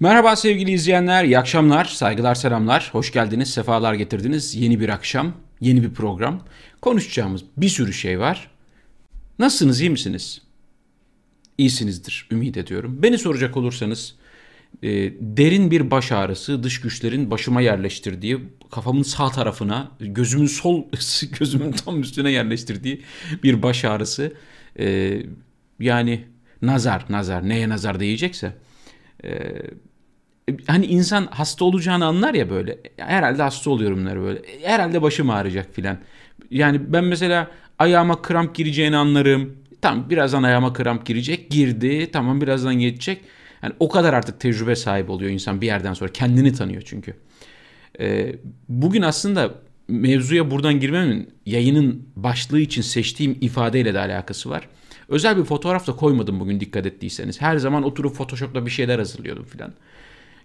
Merhaba sevgili izleyenler, iyi akşamlar, saygılar, selamlar. Hoş geldiniz, sefalar getirdiniz. Yeni bir akşam, yeni bir program. Konuşacağımız bir sürü şey var. Nasılsınız, iyi misiniz? İyisinizdir, ümit ediyorum. Beni soracak olursanız, e, derin bir baş ağrısı, dış güçlerin başıma yerleştirdiği, kafamın sağ tarafına, gözümün sol, gözümün tam üstüne yerleştirdiği bir baş ağrısı. E, yani nazar, nazar, neye nazar diyecekse. E, hani insan hasta olacağını anlar ya böyle. Herhalde hasta oluyorum der böyle. Herhalde başım ağrıyacak filan. Yani ben mesela ayağıma kramp gireceğini anlarım. Tamam birazdan ayağıma kramp girecek. Girdi. Tamam birazdan geçecek. Yani o kadar artık tecrübe sahibi oluyor insan bir yerden sonra. Kendini tanıyor çünkü. Ee, bugün aslında mevzuya buradan girmemin yayının başlığı için seçtiğim ifadeyle de alakası var. Özel bir fotoğraf da koymadım bugün dikkat ettiyseniz. Her zaman oturup Photoshop'ta bir şeyler hazırlıyordum filan.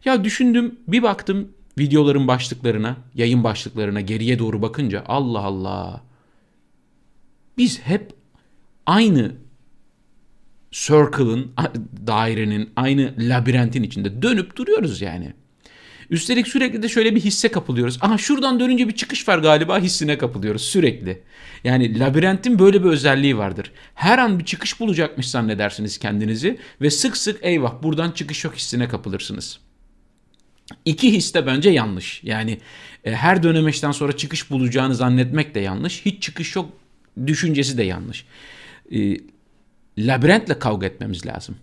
Ya düşündüm bir baktım videoların başlıklarına, yayın başlıklarına geriye doğru bakınca Allah Allah. Biz hep aynı circle'ın, dairenin, aynı labirentin içinde dönüp duruyoruz yani. Üstelik sürekli de şöyle bir hisse kapılıyoruz. Aha şuradan dönünce bir çıkış var galiba hissine kapılıyoruz sürekli. Yani labirentin böyle bir özelliği vardır. Her an bir çıkış bulacakmış zannedersiniz kendinizi ve sık sık eyvah buradan çıkış yok hissine kapılırsınız. İki his de bence yanlış. Yani e, her dönemeçten sonra çıkış bulacağını zannetmek de yanlış. Hiç çıkış yok düşüncesi de yanlış. E, labirentle kavga etmemiz lazım.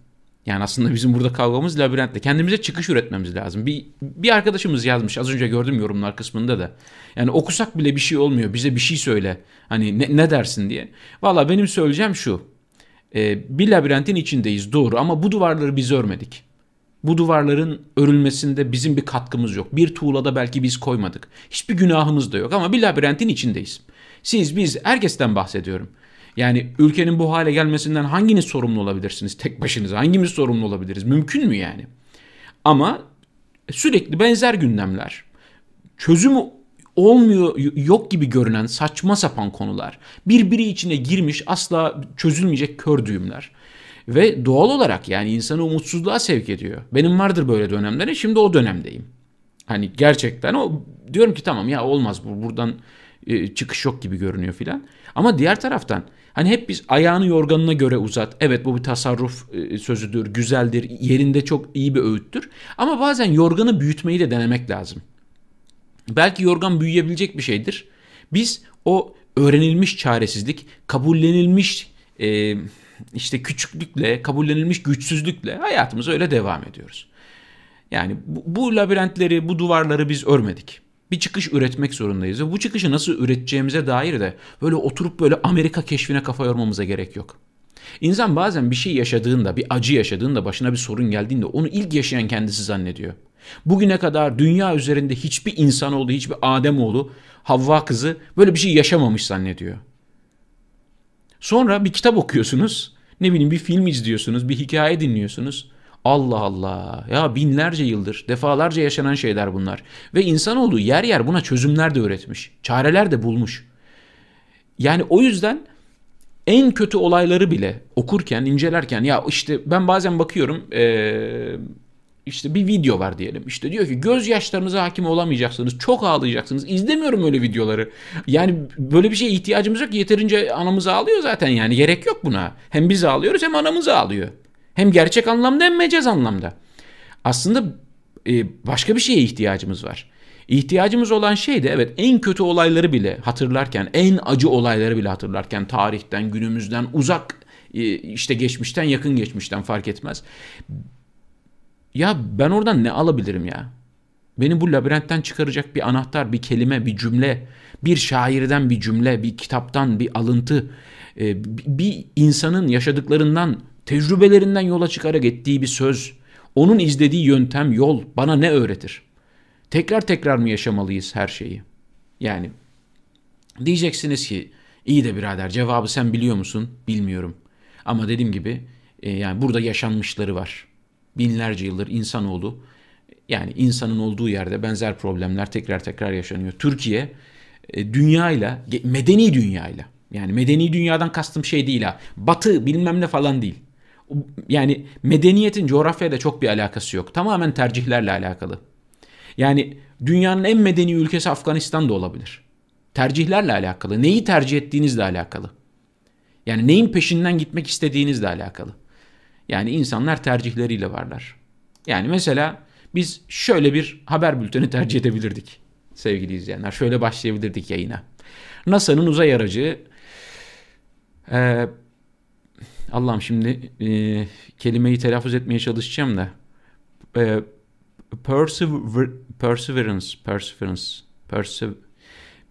Yani aslında bizim burada kavgamız labirentle. Kendimize çıkış üretmemiz lazım. Bir, bir arkadaşımız yazmış. Az önce gördüm yorumlar kısmında da. Yani okusak bile bir şey olmuyor. Bize bir şey söyle. Hani ne, ne dersin diye. Valla benim söyleyeceğim şu. Ee, bir labirentin içindeyiz doğru ama bu duvarları biz örmedik. Bu duvarların örülmesinde bizim bir katkımız yok. Bir tuğlada belki biz koymadık. Hiçbir günahımız da yok ama bir labirentin içindeyiz. Siz, biz, herkesten bahsediyorum. Yani ülkenin bu hale gelmesinden hanginiz sorumlu olabilirsiniz tek başınıza? Hangimiz sorumlu olabiliriz? Mümkün mü yani? Ama sürekli benzer gündemler. Çözümü olmuyor yok gibi görünen saçma sapan konular. Birbiri içine girmiş asla çözülmeyecek kör düğümler. Ve doğal olarak yani insanı umutsuzluğa sevk ediyor. Benim vardır böyle dönemleri şimdi o dönemdeyim. Hani gerçekten o diyorum ki tamam ya olmaz bu buradan e, çıkış yok gibi görünüyor filan. Ama diğer taraftan hani hep biz ayağını yorganına göre uzat. Evet bu bir tasarruf e, sözüdür, güzeldir, yerinde çok iyi bir öğüttür. Ama bazen yorganı büyütmeyi de denemek lazım. Belki yorgan büyüyebilecek bir şeydir. Biz o öğrenilmiş çaresizlik, kabullenilmiş e, işte küçüklükle, kabullenilmiş güçsüzlükle hayatımıza öyle devam ediyoruz. Yani bu, bu labirentleri, bu duvarları biz örmedik. Bir çıkış üretmek zorundayız ve bu çıkışı nasıl üreteceğimize dair de böyle oturup böyle Amerika keşfine kafa yormamıza gerek yok. İnsan bazen bir şey yaşadığında, bir acı yaşadığında, başına bir sorun geldiğinde onu ilk yaşayan kendisi zannediyor. Bugüne kadar dünya üzerinde hiçbir insanoğlu, hiçbir Ademoğlu, Havva kızı böyle bir şey yaşamamış zannediyor. Sonra bir kitap okuyorsunuz. Ne bileyim bir film izliyorsunuz, bir hikaye dinliyorsunuz. Allah Allah. Ya binlerce yıldır, defalarca yaşanan şeyler bunlar. Ve insanoğlu yer yer buna çözümler de üretmiş. Çareler de bulmuş. Yani o yüzden en kötü olayları bile okurken, incelerken ya işte ben bazen bakıyorum ee, işte bir video var diyelim. İşte diyor ki gözyaşlarınıza hakim olamayacaksınız. Çok ağlayacaksınız. İzlemiyorum öyle videoları. Yani böyle bir şeye ihtiyacımız yok. Yeterince anamız ağlıyor zaten yani. Gerek yok buna. Hem biz ağlıyoruz hem anamız ağlıyor. Hem gerçek anlamda hem mecaz anlamda. Aslında e, başka bir şeye ihtiyacımız var. İhtiyacımız olan şey de evet en kötü olayları bile hatırlarken, en acı olayları bile hatırlarken tarihten, günümüzden, uzak e, işte geçmişten, yakın geçmişten fark etmez ya ben oradan ne alabilirim ya? Beni bu labirentten çıkaracak bir anahtar, bir kelime, bir cümle, bir şairden bir cümle, bir kitaptan bir alıntı, e, bir insanın yaşadıklarından, tecrübelerinden yola çıkarak ettiği bir söz, onun izlediği yöntem, yol bana ne öğretir? Tekrar tekrar mı yaşamalıyız her şeyi? Yani diyeceksiniz ki iyi de birader cevabı sen biliyor musun? Bilmiyorum. Ama dediğim gibi e, yani burada yaşanmışları var binlerce yıldır insanoğlu yani insanın olduğu yerde benzer problemler tekrar tekrar yaşanıyor. Türkiye e, dünyayla, medeni dünyayla yani medeni dünyadan kastım şey değil ha. Batı bilmem ne falan değil. Yani medeniyetin coğrafyayla çok bir alakası yok. Tamamen tercihlerle alakalı. Yani dünyanın en medeni ülkesi Afganistan da olabilir. Tercihlerle alakalı. Neyi tercih ettiğinizle alakalı. Yani neyin peşinden gitmek istediğinizle alakalı. Yani insanlar tercihleriyle varlar. Yani mesela biz şöyle bir haber bülteni tercih edebilirdik sevgili izleyenler. Şöyle başlayabilirdik yayına. NASA'nın uzay aracı e, Allah'ım şimdi e, kelimeyi telaffuz etmeye çalışacağım da e, persever, perseverance perseverance persever,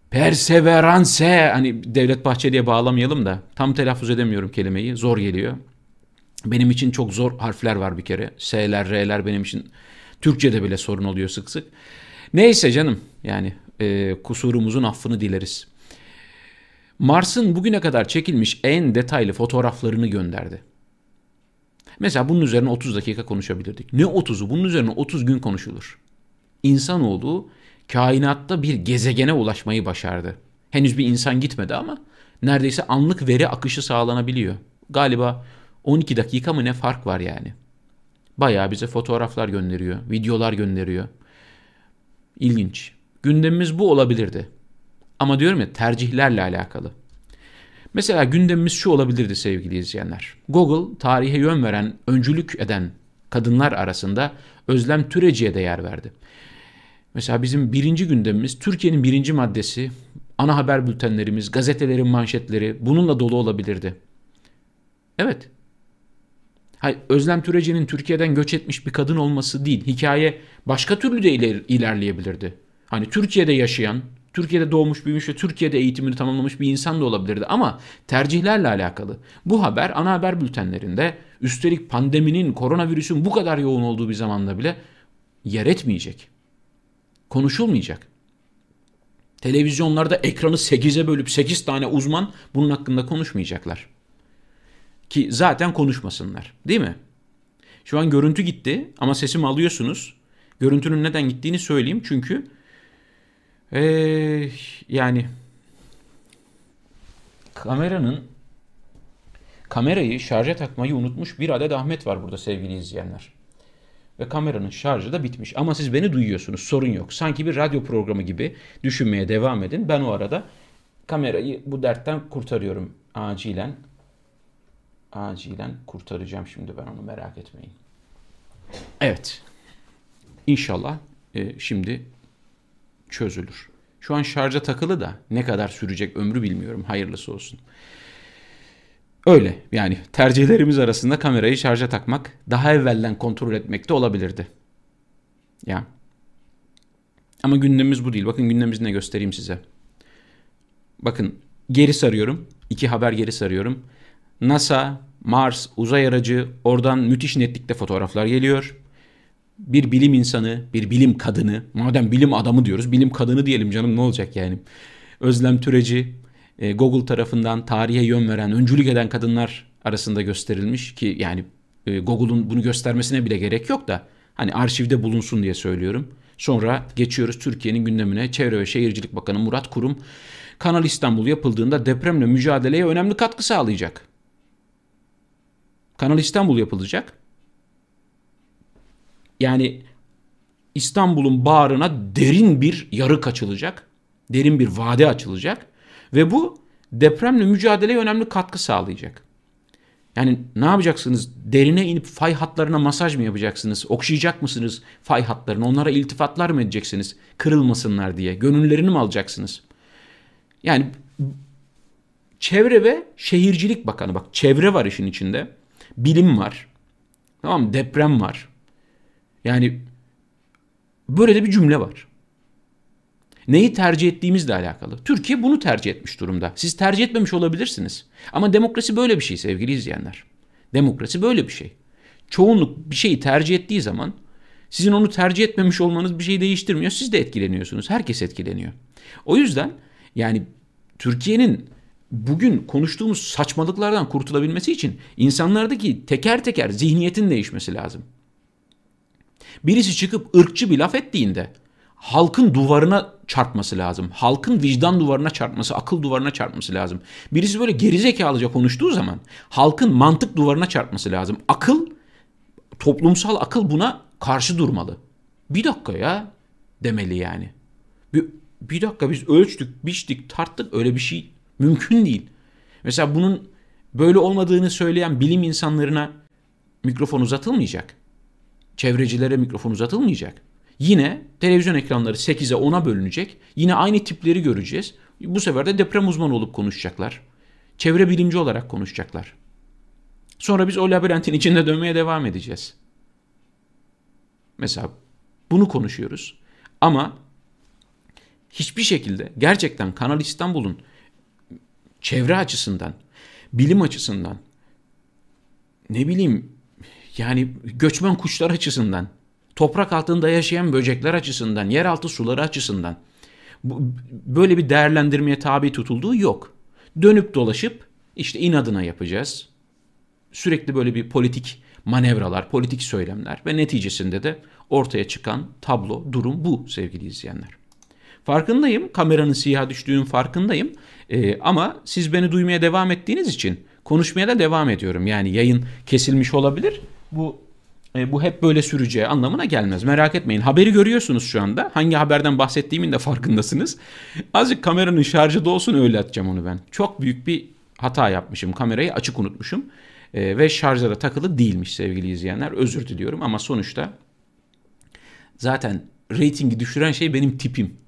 perseverance hani Devlet Bahçeli'ye bağlamayalım da tam telaffuz edemiyorum kelimeyi zor geliyor. Benim için çok zor harfler var bir kere. S'ler, R'ler benim için Türkçe'de bile sorun oluyor sık sık. Neyse canım yani e, kusurumuzun affını dileriz. Mars'ın bugüne kadar çekilmiş en detaylı fotoğraflarını gönderdi. Mesela bunun üzerine 30 dakika konuşabilirdik. Ne 30'u? Bunun üzerine 30 gün konuşulur. İnsanoğlu kainatta bir gezegene ulaşmayı başardı. Henüz bir insan gitmedi ama neredeyse anlık veri akışı sağlanabiliyor. Galiba 12 dakika mı ne fark var yani. Bayağı bize fotoğraflar gönderiyor, videolar gönderiyor. İlginç. Gündemimiz bu olabilirdi. Ama diyorum ya tercihlerle alakalı. Mesela gündemimiz şu olabilirdi sevgili izleyenler. Google tarihe yön veren, öncülük eden kadınlar arasında Özlem Türeci'ye de yer verdi. Mesela bizim birinci gündemimiz Türkiye'nin birinci maddesi, ana haber bültenlerimiz, gazetelerin manşetleri bununla dolu olabilirdi. Evet. Hayır, Özlem Türeci'nin Türkiye'den göç etmiş bir kadın olması değil. Hikaye başka türlü de iler, ilerleyebilirdi. Hani Türkiye'de yaşayan, Türkiye'de doğmuş, büyümüş ve Türkiye'de eğitimini tamamlamış bir insan da olabilirdi ama tercihlerle alakalı. Bu haber ana haber bültenlerinde üstelik pandeminin, koronavirüsün bu kadar yoğun olduğu bir zamanda bile yer etmeyecek. Konuşulmayacak. Televizyonlarda ekranı 8'e bölüp 8 tane uzman bunun hakkında konuşmayacaklar. Ki zaten konuşmasınlar. Değil mi? Şu an görüntü gitti ama sesimi alıyorsunuz. Görüntünün neden gittiğini söyleyeyim. Çünkü ee, yani kameranın kamerayı şarja takmayı unutmuş bir adet Ahmet var burada sevgili izleyenler. Ve kameranın şarjı da bitmiş. Ama siz beni duyuyorsunuz sorun yok. Sanki bir radyo programı gibi düşünmeye devam edin. Ben o arada kamerayı bu dertten kurtarıyorum acilen. Acilen kurtaracağım şimdi ben onu merak etmeyin. Evet. İnşallah e, şimdi çözülür. Şu an şarja takılı da ne kadar sürecek ömrü bilmiyorum. Hayırlısı olsun. Öyle yani tercihlerimiz arasında kamerayı şarja takmak daha evvelden kontrol etmek de olabilirdi. Ya. Ama gündemimiz bu değil. Bakın gündemimizi ne göstereyim size. Bakın geri sarıyorum. İki haber geri sarıyorum. NASA, Mars uzay aracı oradan müthiş netlikte fotoğraflar geliyor bir bilim insanı, bir bilim kadını, madem bilim adamı diyoruz, bilim kadını diyelim canım ne olacak yani. Özlem Türeci, e, Google tarafından tarihe yön veren, öncülük eden kadınlar arasında gösterilmiş ki yani e, Google'un bunu göstermesine bile gerek yok da hani arşivde bulunsun diye söylüyorum. Sonra geçiyoruz Türkiye'nin gündemine. Çevre ve Şehircilik Bakanı Murat Kurum, Kanal İstanbul yapıldığında depremle mücadeleye önemli katkı sağlayacak. Kanal İstanbul yapılacak yani İstanbul'un bağrına derin bir yarık açılacak. Derin bir vade açılacak. Ve bu depremle mücadeleye önemli katkı sağlayacak. Yani ne yapacaksınız? Derine inip fay hatlarına masaj mı yapacaksınız? Okşayacak mısınız fay hatlarını? Onlara iltifatlar mı edeceksiniz? Kırılmasınlar diye. Gönüllerini mi alacaksınız? Yani Çevre ve Şehircilik Bakanı bak çevre var işin içinde. Bilim var. Tamam mı? Deprem var. Yani böyle de bir cümle var. Neyi tercih ettiğimizle alakalı. Türkiye bunu tercih etmiş durumda. Siz tercih etmemiş olabilirsiniz. Ama demokrasi böyle bir şey sevgili izleyenler. Demokrasi böyle bir şey. Çoğunluk bir şeyi tercih ettiği zaman sizin onu tercih etmemiş olmanız bir şey değiştirmiyor. Siz de etkileniyorsunuz. Herkes etkileniyor. O yüzden yani Türkiye'nin bugün konuştuğumuz saçmalıklardan kurtulabilmesi için insanlardaki teker teker zihniyetin değişmesi lazım. Birisi çıkıp ırkçı bir laf ettiğinde halkın duvarına çarpması lazım. Halkın vicdan duvarına çarpması, akıl duvarına çarpması lazım. Birisi böyle gerizekalıca konuştuğu zaman halkın mantık duvarına çarpması lazım. Akıl, toplumsal akıl buna karşı durmalı. Bir dakika ya demeli yani. Bir, bir dakika biz ölçtük, biçtik, tarttık öyle bir şey mümkün değil. Mesela bunun böyle olmadığını söyleyen bilim insanlarına mikrofon uzatılmayacak. Çevrecilere mikrofon uzatılmayacak. Yine televizyon ekranları 8'e 10'a bölünecek. Yine aynı tipleri göreceğiz. Bu sefer de deprem uzmanı olup konuşacaklar. Çevre bilimci olarak konuşacaklar. Sonra biz o labirentin içinde dönmeye devam edeceğiz. Mesela bunu konuşuyoruz. Ama hiçbir şekilde gerçekten Kanal İstanbul'un çevre açısından, bilim açısından, ne bileyim yani göçmen kuşlar açısından, toprak altında yaşayan böcekler açısından, yeraltı suları açısından böyle bir değerlendirmeye tabi tutulduğu yok. Dönüp dolaşıp işte inadına yapacağız. Sürekli böyle bir politik manevralar, politik söylemler ve neticesinde de ortaya çıkan tablo, durum bu sevgili izleyenler. Farkındayım, kameranın siyah düştüğünün farkındayım ee, ama siz beni duymaya devam ettiğiniz için konuşmaya da devam ediyorum. Yani yayın kesilmiş olabilir. Bu e, bu hep böyle süreceği anlamına gelmez. Merak etmeyin. Haberi görüyorsunuz şu anda. Hangi haberden bahsettiğimin de farkındasınız. Azıcık kameranın şarjı da olsun öyle atacağım onu ben. Çok büyük bir hata yapmışım. Kamerayı açık unutmuşum. E, ve şarja da takılı değilmiş sevgili izleyenler. Özür diliyorum ama sonuçta zaten reytingi düşüren şey benim tipim.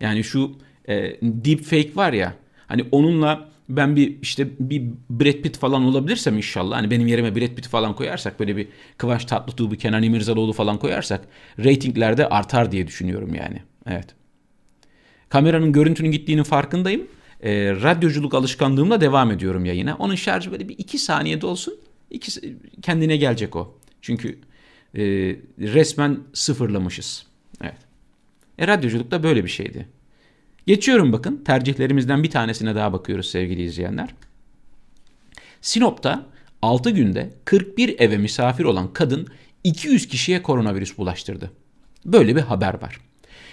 Yani şu e, deep fake var ya hani onunla ben bir işte bir Brad Pitt falan olabilirsem inşallah hani benim yerime Brad Pitt falan koyarsak böyle bir Kıvanç Tatlıtuğ bir Kenan İmirzalıoğlu falan koyarsak reytinglerde artar diye düşünüyorum yani. Evet. Kameranın görüntünün gittiğinin farkındayım. E, radyoculuk alışkanlığımla devam ediyorum yayına. Onun şarjı böyle bir iki saniyede olsun. İki, kendine gelecek o. Çünkü e, resmen sıfırlamışız. E, radyoculuk da böyle bir şeydi. Geçiyorum bakın tercihlerimizden bir tanesine daha bakıyoruz sevgili izleyenler. Sinop'ta 6 günde 41 eve misafir olan kadın 200 kişiye koronavirüs bulaştırdı. Böyle bir haber var.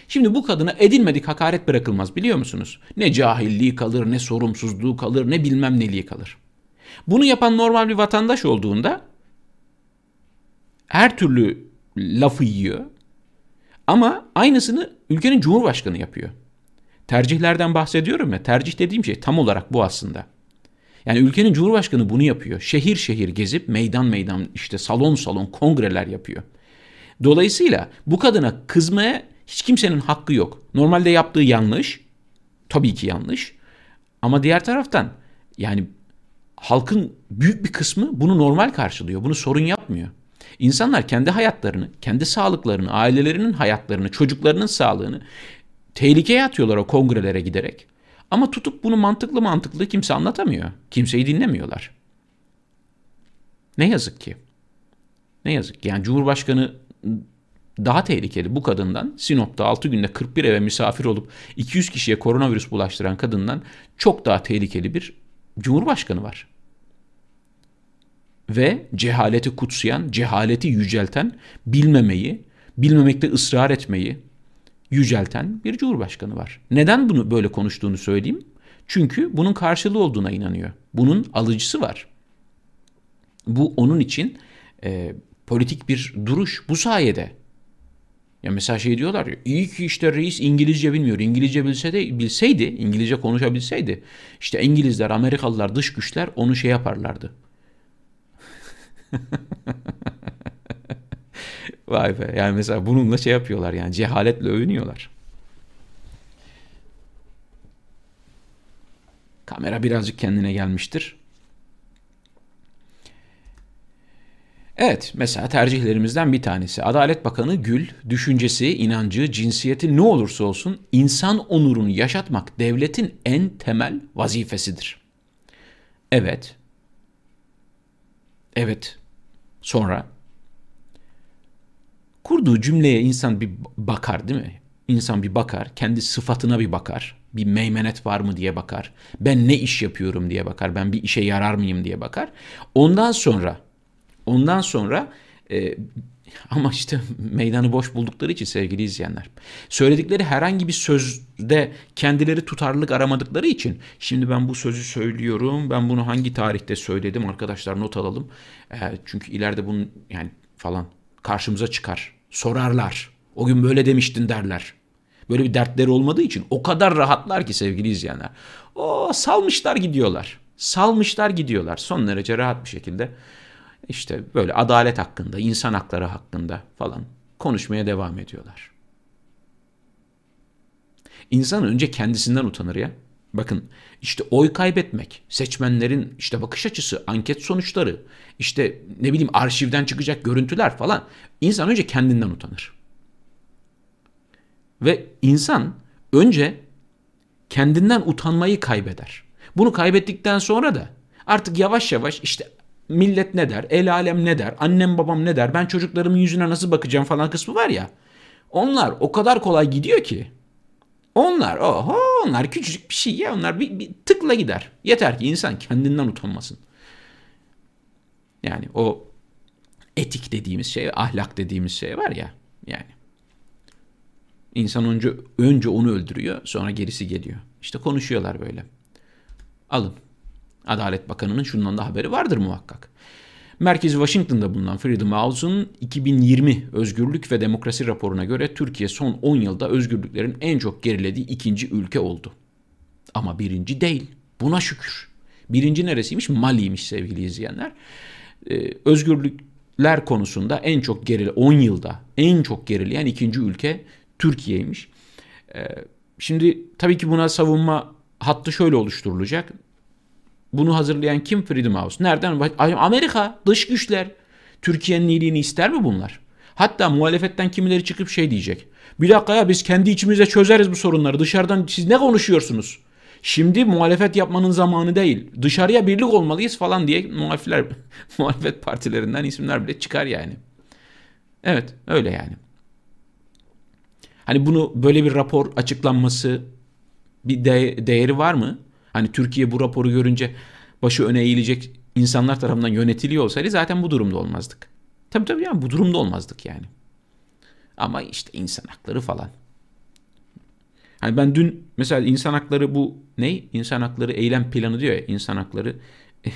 Şimdi bu kadına edilmedik hakaret bırakılmaz biliyor musunuz? Ne cahilliği kalır, ne sorumsuzluğu kalır, ne bilmem neliği kalır. Bunu yapan normal bir vatandaş olduğunda her türlü lafı yiyor. Ama aynısını ülkenin cumhurbaşkanı yapıyor. Tercihlerden bahsediyorum ya. Tercih dediğim şey tam olarak bu aslında. Yani ülkenin cumhurbaşkanı bunu yapıyor. Şehir şehir gezip meydan meydan işte salon salon kongreler yapıyor. Dolayısıyla bu kadına kızmaya hiç kimsenin hakkı yok. Normalde yaptığı yanlış. Tabii ki yanlış. Ama diğer taraftan yani halkın büyük bir kısmı bunu normal karşılıyor. Bunu sorun yapmıyor. İnsanlar kendi hayatlarını, kendi sağlıklarını, ailelerinin hayatlarını, çocuklarının sağlığını tehlikeye atıyorlar o kongrelere giderek. Ama tutup bunu mantıklı mantıklı kimse anlatamıyor. Kimseyi dinlemiyorlar. Ne yazık ki. Ne yazık ki. Yani Cumhurbaşkanı daha tehlikeli bu kadından Sinop'ta 6 günde 41 eve misafir olup 200 kişiye koronavirüs bulaştıran kadından çok daha tehlikeli bir cumhurbaşkanı var. Ve cehaleti kutsayan, cehaleti yücelten, bilmemeyi, bilmemekte ısrar etmeyi, yücelten bir cumhurbaşkanı var. Neden bunu böyle konuştuğunu söyleyeyim? Çünkü bunun karşılığı olduğuna inanıyor. Bunun alıcısı var. Bu onun için e, politik bir duruş bu sayede. Ya mesela şey diyorlar ya iyi ki işte reis İngilizce bilmiyor. İngilizce bilse de, bilseydi, İngilizce konuşabilseydi işte İngilizler, Amerikalılar, dış güçler onu şey yaparlardı. Vay be. Yani mesela bununla şey yapıyorlar yani cehaletle övünüyorlar. Kamera birazcık kendine gelmiştir. Evet, mesela tercihlerimizden bir tanesi. Adalet Bakanı Gül, düşüncesi, inancı, cinsiyeti ne olursa olsun insan onurunu yaşatmak devletin en temel vazifesidir. Evet. Evet. Sonra kurduğu cümleye insan bir bakar değil mi? İnsan bir bakar, kendi sıfatına bir bakar. Bir meymenet var mı diye bakar. Ben ne iş yapıyorum diye bakar. Ben bir işe yarar mıyım diye bakar. Ondan sonra ondan sonra e, Ama işte meydanı boş buldukları için sevgili izleyenler. Söyledikleri herhangi bir sözde kendileri tutarlılık aramadıkları için şimdi ben bu sözü söylüyorum. Ben bunu hangi tarihte söyledim arkadaşlar not alalım. E, çünkü ileride bunun yani falan karşımıza çıkar. Sorarlar. O gün böyle demiştin derler. Böyle bir dertleri olmadığı için o kadar rahatlar ki sevgili izleyenler. O salmışlar gidiyorlar. Salmışlar gidiyorlar son derece rahat bir şekilde işte böyle adalet hakkında, insan hakları hakkında falan konuşmaya devam ediyorlar. İnsan önce kendisinden utanır ya. Bakın işte oy kaybetmek, seçmenlerin işte bakış açısı, anket sonuçları, işte ne bileyim arşivden çıkacak görüntüler falan. İnsan önce kendinden utanır. Ve insan önce kendinden utanmayı kaybeder. Bunu kaybettikten sonra da artık yavaş yavaş işte millet ne der, el alem ne der, annem babam ne der, ben çocuklarımın yüzüne nasıl bakacağım falan kısmı var ya. Onlar o kadar kolay gidiyor ki. Onlar oho onlar küçücük bir şey ya onlar bir, bir tıkla gider. Yeter ki insan kendinden utanmasın. Yani o etik dediğimiz şey, ahlak dediğimiz şey var ya yani. İnsan önce önce onu öldürüyor, sonra gerisi geliyor. İşte konuşuyorlar böyle. Alın. Adalet Bakanı'nın şundan da haberi vardır muhakkak. Merkezi Washington'da bulunan Freedom House'un 2020 Özgürlük ve Demokrasi raporuna göre Türkiye son 10 yılda özgürlüklerin en çok gerilediği ikinci ülke oldu. Ama birinci değil. Buna şükür. Birinci neresiymiş? Mali'ymiş sevgili izleyenler. Ee, özgürlükler konusunda en çok gerili 10 yılda en çok gerileyen ikinci ülke Türkiye'ymiş. Ee, şimdi tabii ki buna savunma hattı şöyle oluşturulacak. Bunu hazırlayan kim Freedom House? Nereden? Amerika, dış güçler. Türkiye'nin iyiliğini ister mi bunlar? Hatta muhalefetten kimileri çıkıp şey diyecek. Bir dakika ya biz kendi içimizde çözeriz bu sorunları. Dışarıdan siz ne konuşuyorsunuz? Şimdi muhalefet yapmanın zamanı değil. Dışarıya birlik olmalıyız falan diye muhalifler, muhalefet partilerinden isimler bile çıkar yani. Evet öyle yani. Hani bunu böyle bir rapor açıklanması bir de- değeri var mı? Hani Türkiye bu raporu görünce başı öne eğilecek insanlar tarafından yönetiliyor olsaydı zaten bu durumda olmazdık. Tabii tabii yani bu durumda olmazdık yani. Ama işte insan hakları falan. Hani ben dün mesela insan hakları bu ne? İnsan hakları eylem planı diyor ya insan hakları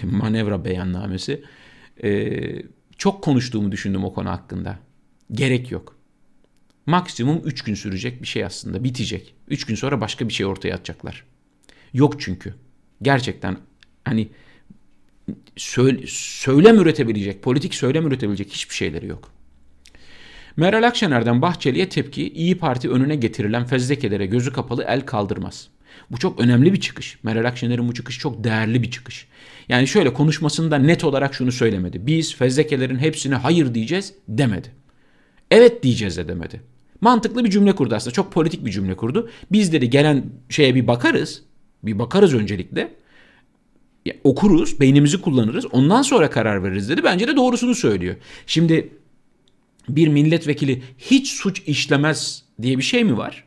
manevra beyannamesi. Ee, çok konuştuğumu düşündüm o konu hakkında. Gerek yok. Maksimum 3 gün sürecek bir şey aslında bitecek. 3 gün sonra başka bir şey ortaya atacaklar. Yok çünkü. Gerçekten hani söyle, söylem üretebilecek, politik söylem üretebilecek hiçbir şeyleri yok. Meral Akşener'den Bahçeli'ye tepki İyi Parti önüne getirilen fezlekelere gözü kapalı el kaldırmaz. Bu çok önemli bir çıkış. Meral Akşener'in bu çıkış çok değerli bir çıkış. Yani şöyle konuşmasında net olarak şunu söylemedi. Biz fezlekelerin hepsine hayır diyeceğiz demedi. Evet diyeceğiz de demedi. Mantıklı bir cümle kurdu aslında. Çok politik bir cümle kurdu. Biz dedi gelen şeye bir bakarız. Bir bakarız öncelikle. Ya, okuruz, beynimizi kullanırız. Ondan sonra karar veririz dedi. Bence de doğrusunu söylüyor. Şimdi bir milletvekili hiç suç işlemez diye bir şey mi var?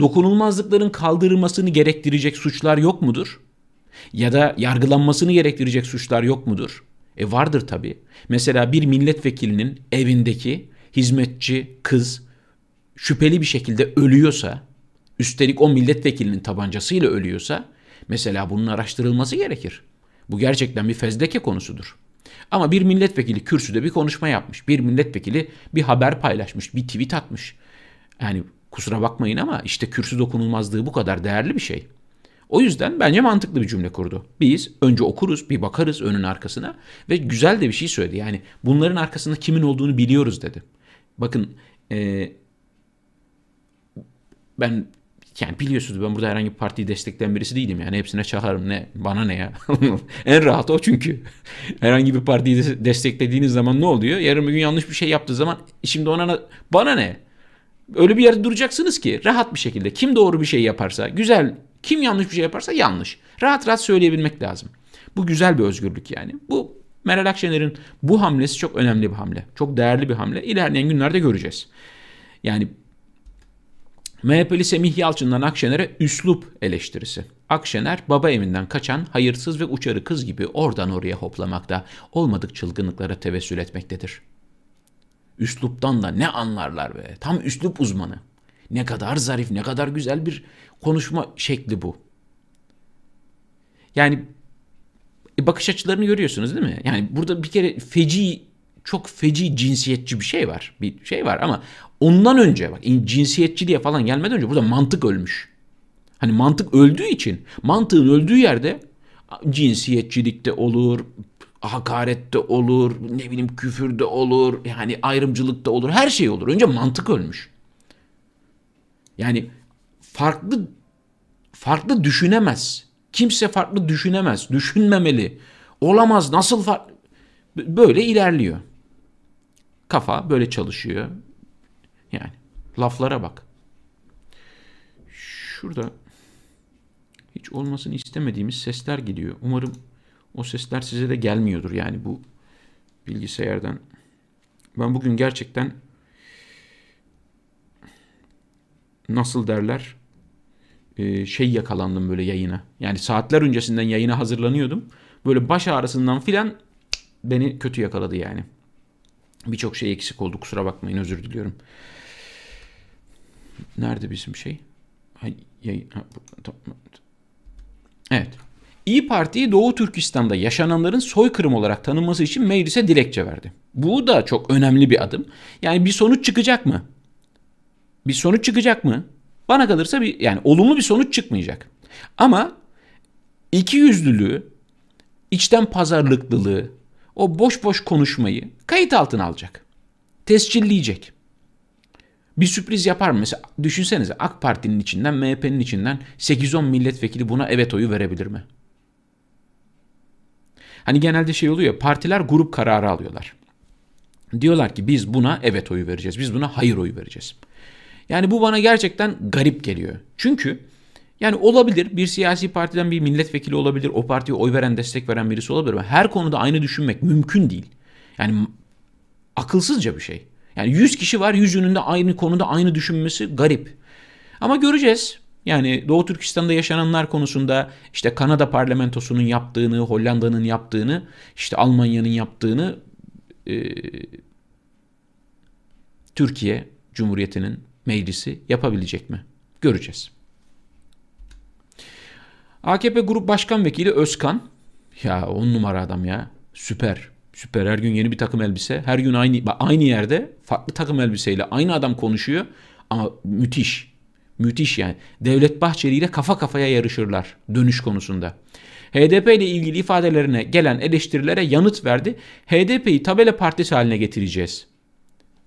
Dokunulmazlıkların kaldırılmasını gerektirecek suçlar yok mudur? Ya da yargılanmasını gerektirecek suçlar yok mudur? E vardır tabii. Mesela bir milletvekilinin evindeki hizmetçi kız şüpheli bir şekilde ölüyorsa üstelik o milletvekilinin tabancasıyla ölüyorsa mesela bunun araştırılması gerekir. Bu gerçekten bir fezleke konusudur. Ama bir milletvekili kürsüde bir konuşma yapmış. Bir milletvekili bir haber paylaşmış, bir tweet atmış. Yani kusura bakmayın ama işte kürsü dokunulmazlığı bu kadar değerli bir şey. O yüzden bence mantıklı bir cümle kurdu. Biz önce okuruz, bir bakarız önün arkasına ve güzel de bir şey söyledi. Yani bunların arkasında kimin olduğunu biliyoruz dedi. Bakın e, ben yani biliyorsunuz ben burada herhangi bir partiyi destekleyen birisi değilim yani. Hepsine çağırırım. Ne bana ne ya? En rahat o çünkü. Herhangi bir partiyi desteklediğiniz zaman ne oluyor? Yarın bir gün yanlış bir şey yaptığı zaman şimdi ona bana ne? Öyle bir yerde duracaksınız ki rahat bir şekilde kim doğru bir şey yaparsa güzel kim yanlış bir şey yaparsa yanlış. Rahat rahat söyleyebilmek lazım. Bu güzel bir özgürlük yani. Bu Meral Akşener'in bu hamlesi çok önemli bir hamle. Çok değerli bir hamle. İlerleyen günlerde göreceğiz. Yani MHP'li Semih Yalçın'dan Akşener'e üslup eleştirisi. Akşener baba evinden kaçan hayırsız ve uçarı kız gibi oradan oraya hoplamakta, olmadık çılgınlıklara tevessül etmektedir. Üsluptan da ne anlarlar be. Tam üslup uzmanı. Ne kadar zarif, ne kadar güzel bir konuşma şekli bu. Yani e, bakış açılarını görüyorsunuz değil mi? Yani burada bir kere feci, çok feci cinsiyetçi bir şey var. Bir şey var ama ondan önce bak cinsiyetçi diye falan gelmeden önce burada mantık ölmüş. Hani mantık öldüğü için mantığın öldüğü yerde cinsiyetçilikte olur, hakarette olur, ne bileyim küfürde olur, yani ayrımcılıkta olur, her şey olur. Önce mantık ölmüş. Yani farklı farklı düşünemez. Kimse farklı düşünemez, düşünmemeli. Olamaz, nasıl farklı? Böyle ilerliyor. Kafa böyle çalışıyor. Yani laflara bak. Şurada hiç olmasını istemediğimiz sesler geliyor. Umarım o sesler size de gelmiyordur yani bu bilgisayardan. Ben bugün gerçekten nasıl derler e, şey yakalandım böyle yayına. Yani saatler öncesinden yayına hazırlanıyordum. Böyle baş ağrısından filan beni kötü yakaladı yani. Birçok şey eksik oldu kusura bakmayın özür diliyorum. Nerede bizim şey? Evet. İyi Parti Doğu Türkistan'da yaşananların soykırım olarak tanınması için meclise dilekçe verdi. Bu da çok önemli bir adım. Yani bir sonuç çıkacak mı? Bir sonuç çıkacak mı? Bana kalırsa bir yani olumlu bir sonuç çıkmayacak. Ama iki yüzlülüğü, içten pazarlıklılığı, o boş boş konuşmayı kayıt altına alacak. Tescilleyecek. Bir sürpriz yapar mı? Mesela düşünsenize AK Parti'nin içinden, MHP'nin içinden 8-10 milletvekili buna evet oyu verebilir mi? Hani genelde şey oluyor partiler grup kararı alıyorlar. Diyorlar ki biz buna evet oyu vereceğiz. Biz buna hayır oyu vereceğiz. Yani bu bana gerçekten garip geliyor. Çünkü yani olabilir bir siyasi partiden bir milletvekili olabilir. O partiye oy veren, destek veren birisi olabilir. Ama her konuda aynı düşünmek mümkün değil. Yani akılsızca bir şey. Yani 100 kişi var yüzünün de aynı konuda aynı düşünmesi garip. Ama göreceğiz. Yani Doğu Türkistan'da yaşananlar konusunda işte Kanada parlamentosunun yaptığını, Hollanda'nın yaptığını, işte Almanya'nın yaptığını e, Türkiye Cumhuriyeti'nin meclisi yapabilecek mi? Göreceğiz. AKP Grup Başkan Vekili Özkan, ya on numara adam ya, süper. Süper her gün yeni bir takım elbise. Her gün aynı aynı yerde farklı takım elbiseyle aynı adam konuşuyor ama müthiş. Müthiş yani. Devlet Bahçeli ile kafa kafaya yarışırlar dönüş konusunda. HDP ile ilgili ifadelerine gelen eleştirilere yanıt verdi. HDP'yi tabela partisi haline getireceğiz.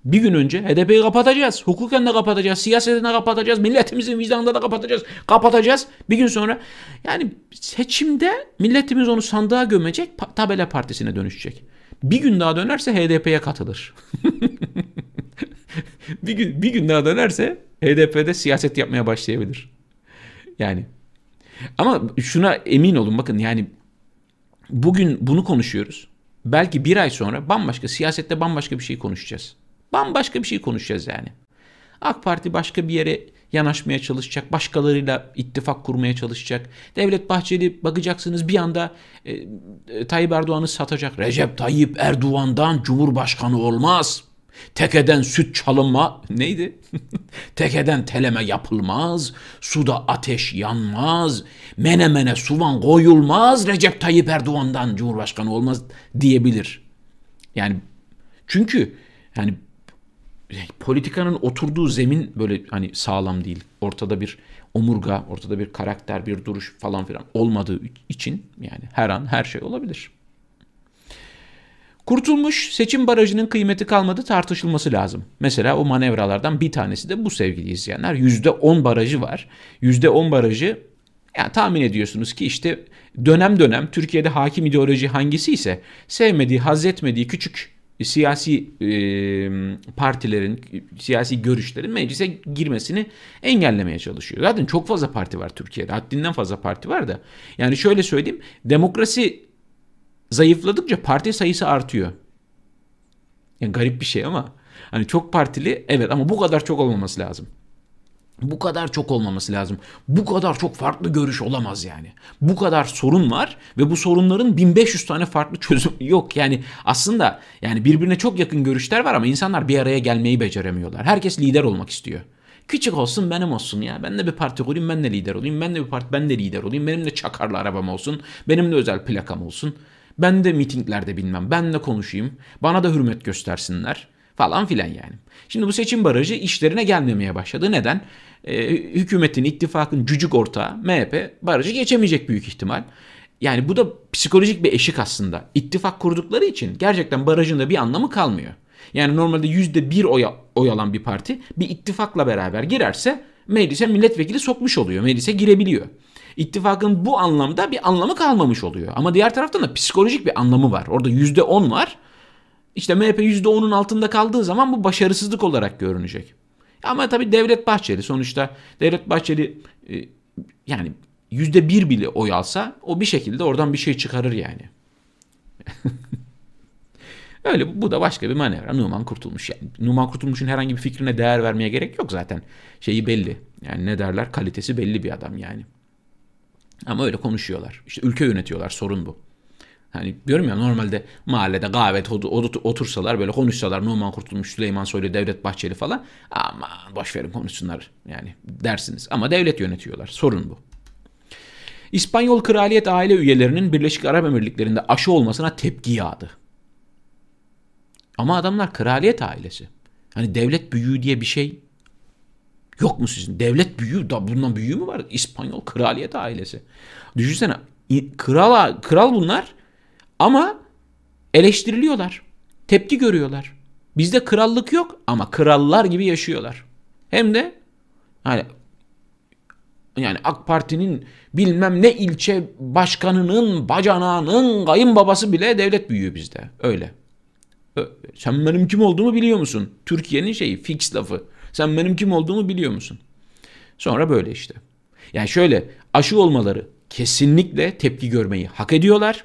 Bir gün önce HDP'yi kapatacağız. Hukuken de kapatacağız. Siyaseten de kapatacağız. Milletimizin vicdanında da kapatacağız. Kapatacağız. Bir gün sonra yani seçimde milletimiz onu sandığa gömecek. Tabela partisine dönüşecek. Bir gün daha dönerse HDP'ye katılır. bir gün bir gün daha dönerse HDP'de siyaset yapmaya başlayabilir. Yani ama şuna emin olun bakın yani bugün bunu konuşuyoruz. Belki bir ay sonra bambaşka siyasette bambaşka bir şey konuşacağız. Bambaşka bir şey konuşacağız yani. AK Parti başka bir yere yanaşmaya çalışacak. Başkalarıyla ittifak kurmaya çalışacak. Devlet Bahçeli bakacaksınız bir anda e, e, Tayyip Erdoğan'ı satacak. Recep Tayyip Erdoğan'dan Cumhurbaşkanı olmaz. Tekeden süt çalınma neydi? Tekeden teleme yapılmaz, suda ateş yanmaz, menemene suvan koyulmaz, Recep Tayyip Erdoğan'dan Cumhurbaşkanı olmaz diyebilir. Yani çünkü yani politikanın oturduğu zemin böyle hani sağlam değil. Ortada bir omurga, ortada bir karakter, bir duruş falan filan olmadığı için yani her an her şey olabilir. Kurtulmuş seçim barajının kıymeti kalmadı tartışılması lazım. Mesela o manevralardan bir tanesi de bu sevgili izleyenler. %10 barajı var. %10 barajı yani tahmin ediyorsunuz ki işte dönem dönem Türkiye'de hakim ideoloji hangisi ise sevmediği, haz etmediği küçük siyasi partilerin, siyasi görüşlerin meclise girmesini engellemeye çalışıyor. Zaten çok fazla parti var Türkiye'de. Haddinden fazla parti var da. Yani şöyle söyleyeyim. Demokrasi zayıfladıkça parti sayısı artıyor. Yani garip bir şey ama hani çok partili evet ama bu kadar çok olmaması lazım. Bu kadar çok olmaması lazım. Bu kadar çok farklı görüş olamaz yani. Bu kadar sorun var ve bu sorunların 1500 tane farklı çözüm yok. Yani aslında yani birbirine çok yakın görüşler var ama insanlar bir araya gelmeyi beceremiyorlar. Herkes lider olmak istiyor. Küçük olsun benim olsun ya. Ben de bir parti kurayım ben de lider olayım. Ben de bir parti ben de lider olayım. Benim de çakarlı arabam olsun. Benim de özel plakam olsun. Ben de mitinglerde bilmem. Ben de konuşayım. Bana da hürmet göstersinler falan filan yani. Şimdi bu seçim barajı işlerine gelmemeye başladı. Neden? Ee, hükümetin, ittifakın cücük ortağı MHP barajı geçemeyecek büyük ihtimal. Yani bu da psikolojik bir eşik aslında. İttifak kurdukları için gerçekten barajın da bir anlamı kalmıyor. Yani normalde yüzde bir oy, alan bir parti bir ittifakla beraber girerse meclise milletvekili sokmuş oluyor. Meclise girebiliyor. İttifakın bu anlamda bir anlamı kalmamış oluyor. Ama diğer taraftan da psikolojik bir anlamı var. Orada yüzde on var. İşte MHP yüzde onun altında kaldığı zaman bu başarısızlık olarak görünecek. Ama tabii Devlet Bahçeli sonuçta Devlet Bahçeli e, yani yüzde bir bile oy alsa o bir şekilde oradan bir şey çıkarır yani. Öyle bu da başka bir manevra. Numan Kurtulmuş yani. Numan Kurtulmuş'un herhangi bir fikrine değer vermeye gerek yok zaten. Şeyi belli. Yani ne derler? Kalitesi belli bir adam yani. Ama öyle konuşuyorlar. İşte ülke yönetiyorlar. Sorun bu. Hani diyorum ya normalde mahallede kahvet otursalar böyle konuşsalar Numan Kurtulmuş, Süleyman Soylu, Devlet Bahçeli falan ama boş verin konuşsunlar yani dersiniz. Ama devlet yönetiyorlar. Sorun bu. İspanyol kraliyet aile üyelerinin Birleşik Arap Emirlikleri'nde aşı olmasına tepki yağdı. Ama adamlar kraliyet ailesi. Hani devlet büyüğü diye bir şey yok mu sizin? Devlet büyüğü, da bundan büyüğü mü var? İspanyol kraliyet ailesi. Düşünsene kral, kral bunlar ama eleştiriliyorlar. Tepki görüyorlar. Bizde krallık yok ama krallar gibi yaşıyorlar. Hem de hani yani AK Parti'nin bilmem ne ilçe başkanının, bacanağının kayınbabası bile devlet büyüğü bizde. Öyle. Sen benim kim olduğumu biliyor musun? Türkiye'nin şeyi fix lafı. Sen benim kim olduğumu biliyor musun? Sonra böyle işte. Yani şöyle aşı olmaları kesinlikle tepki görmeyi hak ediyorlar.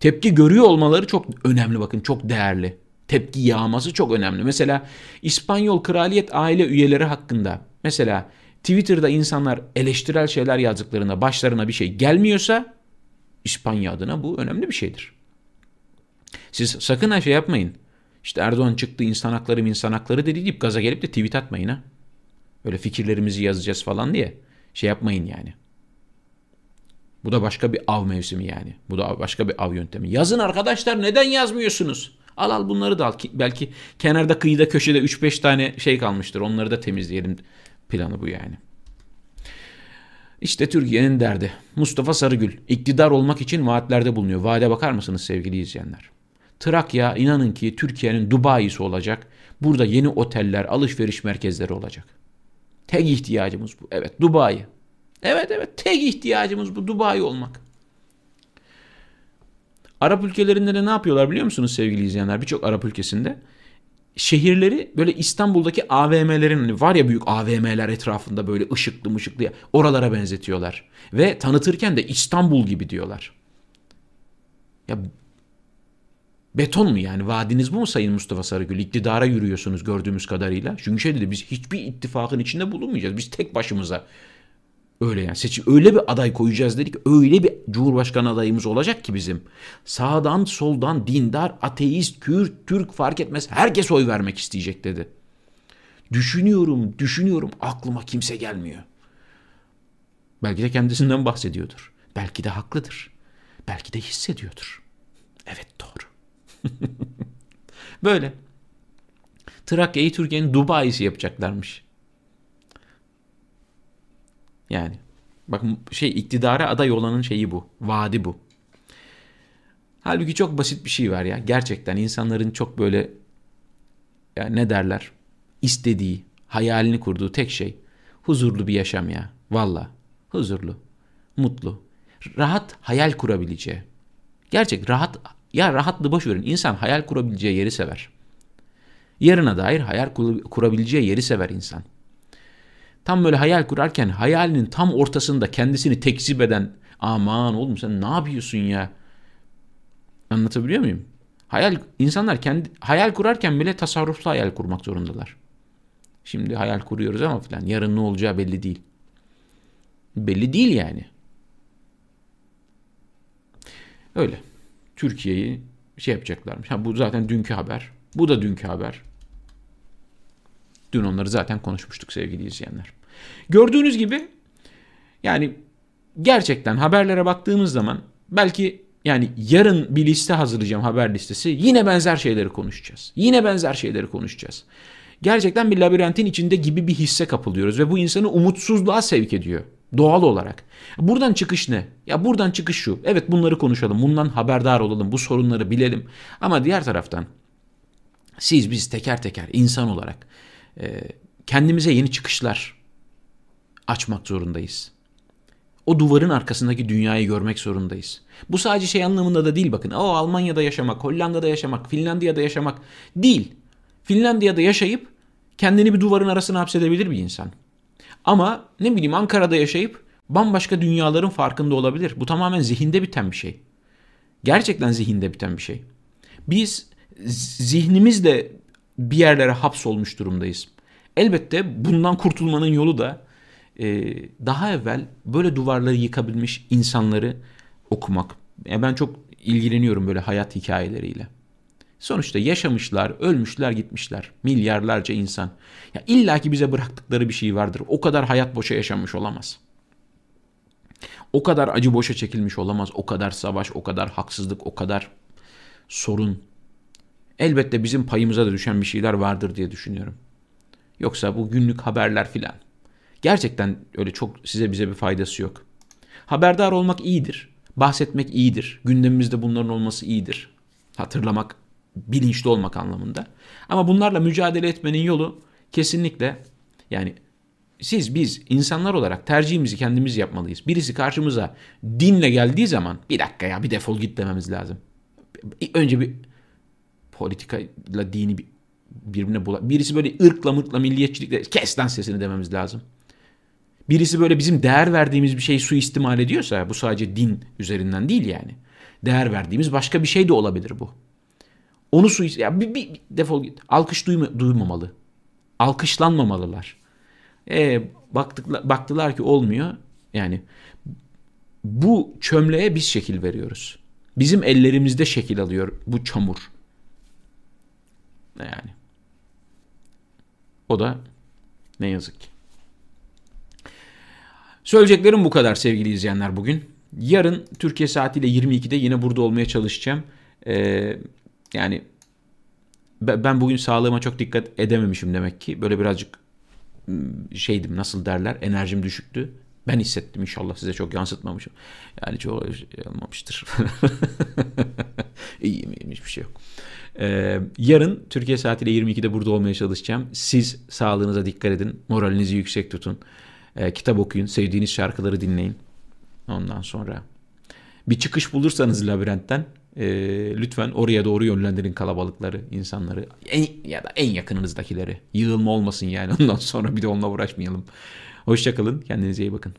Tepki görüyor olmaları çok önemli bakın çok değerli. Tepki yağması çok önemli. Mesela İspanyol kraliyet aile üyeleri hakkında mesela Twitter'da insanlar eleştirel şeyler yazdıklarında başlarına bir şey gelmiyorsa İspanya adına bu önemli bir şeydir. Siz sakın ha şey yapmayın. İşte Erdoğan çıktı insan hakları insan hakları dedi deyip gaza gelip de tweet atmayın ha. Öyle fikirlerimizi yazacağız falan diye şey yapmayın yani. Bu da başka bir av mevsimi yani. Bu da başka bir av yöntemi. Yazın arkadaşlar neden yazmıyorsunuz? Al al bunları da al. Belki kenarda kıyıda köşede 3-5 tane şey kalmıştır. Onları da temizleyelim planı bu yani. İşte Türkiye'nin derdi. Mustafa Sarıgül iktidar olmak için vaatlerde bulunuyor. Vaade bakar mısınız sevgili izleyenler? Trakya inanın ki Türkiye'nin Dubai'si olacak. Burada yeni oteller, alışveriş merkezleri olacak. Tek ihtiyacımız bu. Evet Dubai. Evet evet tek ihtiyacımız bu Dubai olmak. Arap ülkelerinde de ne yapıyorlar biliyor musunuz sevgili izleyenler? Birçok Arap ülkesinde şehirleri böyle İstanbul'daki AVM'lerin hani var ya büyük AVM'ler etrafında böyle ışıklı mışıklı oralara benzetiyorlar. Ve tanıtırken de İstanbul gibi diyorlar. Ya beton mu yani vaadiniz bu mu Sayın Mustafa Sarıgül? İktidara yürüyorsunuz gördüğümüz kadarıyla. Çünkü şey dedi biz hiçbir ittifakın içinde bulunmayacağız. Biz tek başımıza Öyle yani seçim öyle bir aday koyacağız dedik. Öyle bir cumhurbaşkanı adayımız olacak ki bizim. Sağdan soldan dindar, ateist, Kürt, Türk fark etmez. Herkes oy vermek isteyecek dedi. Düşünüyorum, düşünüyorum. Aklıma kimse gelmiyor. Belki de kendisinden bahsediyordur. Belki de haklıdır. Belki de hissediyordur. Evet doğru. Böyle. Trakya'yı Türkiye'nin Dubai'si yapacaklarmış. Yani bakın şey iktidara aday olanın şeyi bu. Vaadi bu. Halbuki çok basit bir şey var ya. Gerçekten insanların çok böyle ya ne derler? istediği, hayalini kurduğu tek şey huzurlu bir yaşam ya. Valla huzurlu, mutlu, rahat hayal kurabileceği. Gerçek rahat ya rahatlı boş verin. İnsan hayal kurabileceği yeri sever. Yarına dair hayal kurabileceği yeri sever insan. Tam böyle hayal kurarken hayalinin tam ortasında kendisini tekzip eden aman oğlum sen ne yapıyorsun ya? Anlatabiliyor muyum? Hayal insanlar kendi hayal kurarken bile tasarruflu hayal kurmak zorundalar. Şimdi hayal kuruyoruz ama filan yarın ne olacağı belli değil. Belli değil yani. Öyle. Türkiye'yi şey yapacaklarmış. Ha, bu zaten dünkü haber. Bu da dünkü haber. Dün onları zaten konuşmuştuk sevgili izleyenler. Gördüğünüz gibi yani gerçekten haberlere baktığımız zaman belki yani yarın bir liste hazırlayacağım haber listesi. Yine benzer şeyleri konuşacağız. Yine benzer şeyleri konuşacağız. Gerçekten bir labirentin içinde gibi bir hisse kapılıyoruz ve bu insanı umutsuzluğa sevk ediyor doğal olarak. Buradan çıkış ne? Ya buradan çıkış şu. Evet bunları konuşalım. Bundan haberdar olalım. Bu sorunları bilelim. Ama diğer taraftan siz biz teker teker insan olarak kendimize yeni çıkışlar açmak zorundayız. O duvarın arkasındaki dünyayı görmek zorundayız. Bu sadece şey anlamında da değil bakın. O Almanya'da yaşamak, Hollanda'da yaşamak, Finlandiya'da yaşamak değil. Finlandiya'da yaşayıp kendini bir duvarın arasına hapsedebilir bir insan. Ama ne bileyim Ankara'da yaşayıp bambaşka dünyaların farkında olabilir. Bu tamamen zihinde biten bir şey. Gerçekten zihinde biten bir şey. Biz zihnimizle bir yerlere hapsolmuş durumdayız. Elbette bundan kurtulmanın yolu da e, daha evvel böyle duvarları yıkabilmiş insanları okumak. Yani ben çok ilgileniyorum böyle hayat hikayeleriyle. Sonuçta yaşamışlar, ölmüşler, gitmişler. Milyarlarca insan. Ya illa ki bize bıraktıkları bir şey vardır. O kadar hayat boşa yaşanmış olamaz. O kadar acı boşa çekilmiş olamaz. O kadar savaş, o kadar haksızlık, o kadar sorun. Elbette bizim payımıza da düşen bir şeyler vardır diye düşünüyorum. Yoksa bu günlük haberler filan. Gerçekten öyle çok size bize bir faydası yok. Haberdar olmak iyidir. Bahsetmek iyidir. Gündemimizde bunların olması iyidir. Hatırlamak, bilinçli olmak anlamında. Ama bunlarla mücadele etmenin yolu kesinlikle yani siz biz insanlar olarak tercihimizi kendimiz yapmalıyız. Birisi karşımıza dinle geldiği zaman bir dakika ya bir defol git dememiz lazım. Önce bir politikayla dini birbirine bula. Birisi böyle ırkla mırkla milliyetçilikle kes lan sesini dememiz lazım. Birisi böyle bizim değer verdiğimiz bir şeyi suistimal ediyorsa bu sadece din üzerinden değil yani. Değer verdiğimiz başka bir şey de olabilir bu. Onu suist ya bir, bir, bir defol git. Alkış duyma, duymamalı. Alkışlanmamalılar. E, baktıkla, baktılar ki olmuyor. Yani bu çömleğe biz şekil veriyoruz. Bizim ellerimizde şekil alıyor bu çamur. Yani. O da ne yazık ki. Söyleyeceklerim bu kadar sevgili izleyenler bugün. Yarın Türkiye saatiyle 22'de yine burada olmaya çalışacağım. Ee, yani ben bugün sağlığıma çok dikkat edememişim demek ki. Böyle birazcık şeydim nasıl derler enerjim düşüktü. Ben hissettim inşallah size çok yansıtmamışım. Yani çok olmamıştır. İyiyim iyiyim hiçbir şey yok. Ee, yarın Türkiye saatiyle 22'de burada olmaya çalışacağım. Siz sağlığınıza dikkat edin. Moralinizi yüksek tutun. Ee, kitap okuyun. Sevdiğiniz şarkıları dinleyin. Ondan sonra bir çıkış bulursanız labirentten e, lütfen oraya doğru yönlendirin kalabalıkları, insanları en, ya da en yakınınızdakileri. Yığılma olmasın yani ondan sonra bir de onunla uğraşmayalım. Hoşçakalın, kendinize iyi bakın.